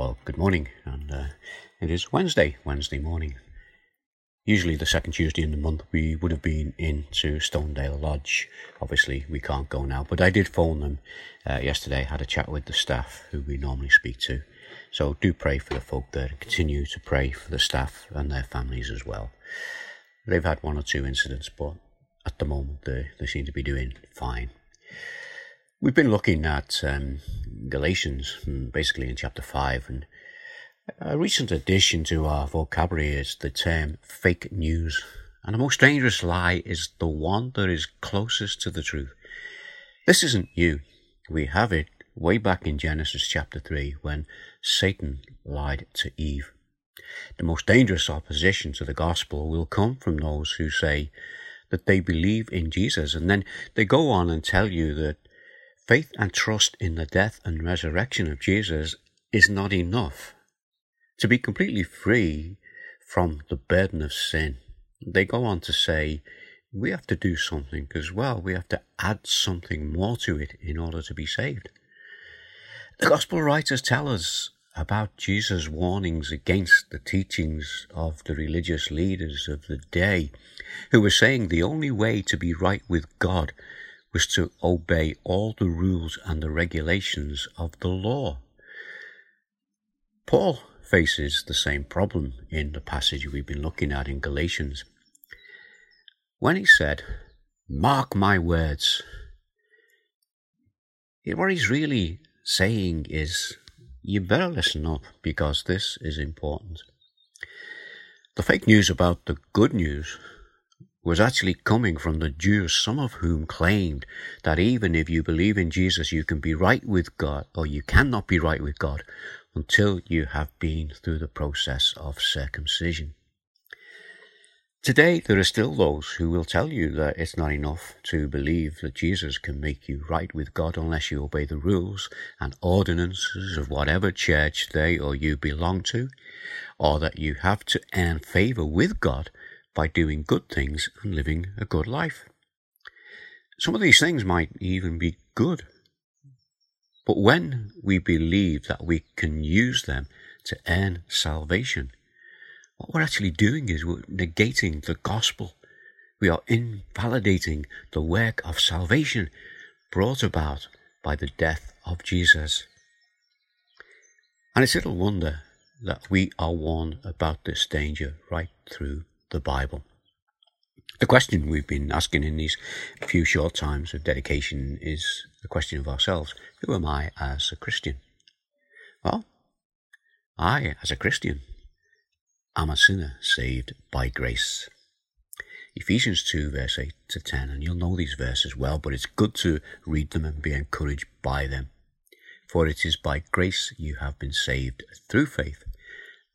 Oh, good morning, and uh, it is Wednesday, Wednesday morning. Usually, the second Tuesday in the month, we would have been into Stonedale Lodge. Obviously, we can't go now, but I did phone them uh, yesterday, had a chat with the staff who we normally speak to. So, do pray for the folk there and continue to pray for the staff and their families as well. They've had one or two incidents, but at the moment, they, they seem to be doing fine. We've been looking at um, Galatians, hmm, basically in chapter 5, and a recent addition to our vocabulary is the term fake news. And the most dangerous lie is the one that is closest to the truth. This isn't new. We have it way back in Genesis chapter 3 when Satan lied to Eve. The most dangerous opposition to the gospel will come from those who say that they believe in Jesus and then they go on and tell you that Faith and trust in the death and resurrection of Jesus is not enough to be completely free from the burden of sin. They go on to say, we have to do something as well. We have to add something more to it in order to be saved. The gospel writers tell us about Jesus' warnings against the teachings of the religious leaders of the day, who were saying the only way to be right with God was to obey all the rules and the regulations of the law. Paul faces the same problem in the passage we've been looking at in Galatians. When he said, Mark my words, what he's really saying is, you better listen up because this is important. The fake news about the good news was actually coming from the Jews, some of whom claimed that even if you believe in Jesus, you can be right with God, or you cannot be right with God until you have been through the process of circumcision. Today, there are still those who will tell you that it's not enough to believe that Jesus can make you right with God unless you obey the rules and ordinances of whatever church they or you belong to, or that you have to earn favor with God by doing good things and living a good life. Some of these things might even be good. But when we believe that we can use them to earn salvation, what we're actually doing is we're negating the gospel. We are invalidating the work of salvation brought about by the death of Jesus. And it's little wonder that we are warned about this danger right through the Bible. The question we've been asking in these few short times of dedication is the question of ourselves Who am I as a Christian? Well, I, as a Christian, am a sinner saved by grace. Ephesians 2, verse 8 to 10, and you'll know these verses well, but it's good to read them and be encouraged by them. For it is by grace you have been saved through faith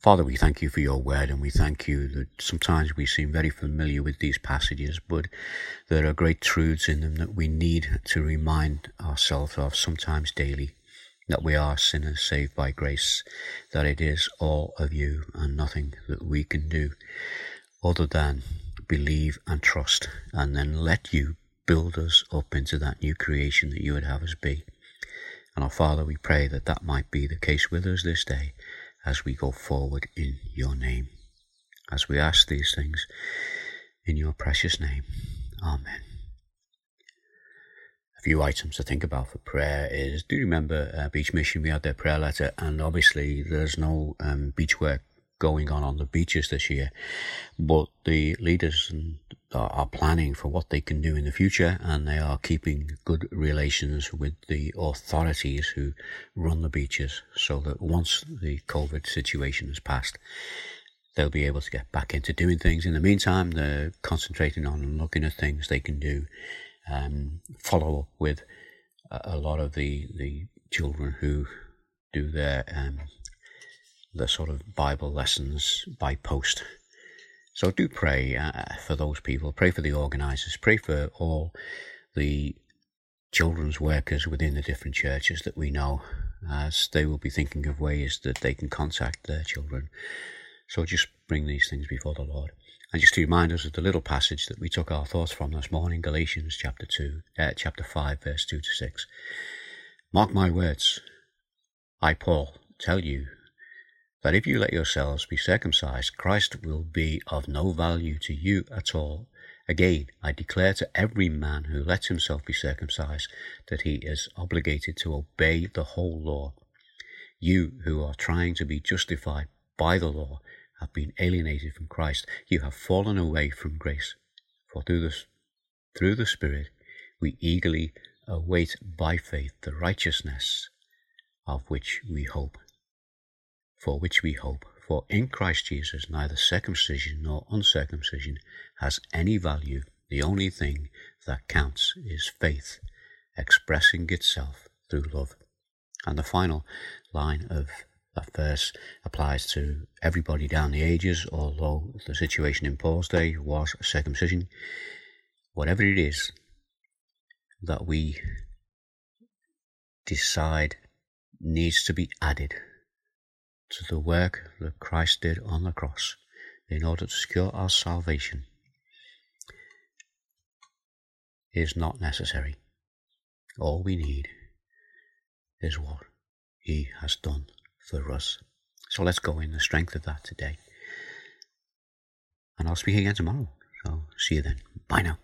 Father, we thank you for your word and we thank you that sometimes we seem very familiar with these passages, but there are great truths in them that we need to remind ourselves of sometimes daily. That we are sinners saved by grace, that it is all of you and nothing that we can do other than believe and trust and then let you build us up into that new creation that you would have us be. And our Father, we pray that that might be the case with us this day as we go forward in your name. As we ask these things in your precious name. Amen. A few items to think about for prayer is do you remember uh, Beach Mission? We had their prayer letter, and obviously there's no um, beach work going on on the beaches this year, but the leaders are planning for what they can do in the future, and they are keeping good relations with the authorities who run the beaches, so that once the COVID situation has passed, they'll be able to get back into doing things. In the meantime, they're concentrating on looking at things they can do, um, follow up with a, lot of the the children who do their um, the sort of Bible lessons by post. So do pray uh, for those people, pray for the organisers, pray for all the children's workers within the different churches that we know, as they will be thinking of ways that they can contact their children. So just bring these things before the Lord. And just to remind us of the little passage that we took our thoughts from this morning, Galatians chapter two, uh, chapter five, verse two to six. Mark my words. I, Paul, tell you that if you let yourselves be circumcised, Christ will be of no value to you at all. Again, I declare to every man who lets himself be circumcised that he is obligated to obey the whole law. You who are trying to be justified by the law have been alienated from Christ. You have fallen away from grace. For through the, through the Spirit we eagerly await by faith the righteousness of which we hope. For which we hope. For in Christ Jesus neither circumcision nor uncircumcision has any value. The only thing that counts is faith, expressing itself through love. And the final line of that verse applies to everybody down the ages, although the situation in Paul's day was circumcision. Whatever it is that we decide needs to be added to the work that Christ did on the cross in order to secure our salvation is not necessary. All we need is what He has done for us. So let's go in the strength of that today. And I'll speak again tomorrow. So see you then. Bye now.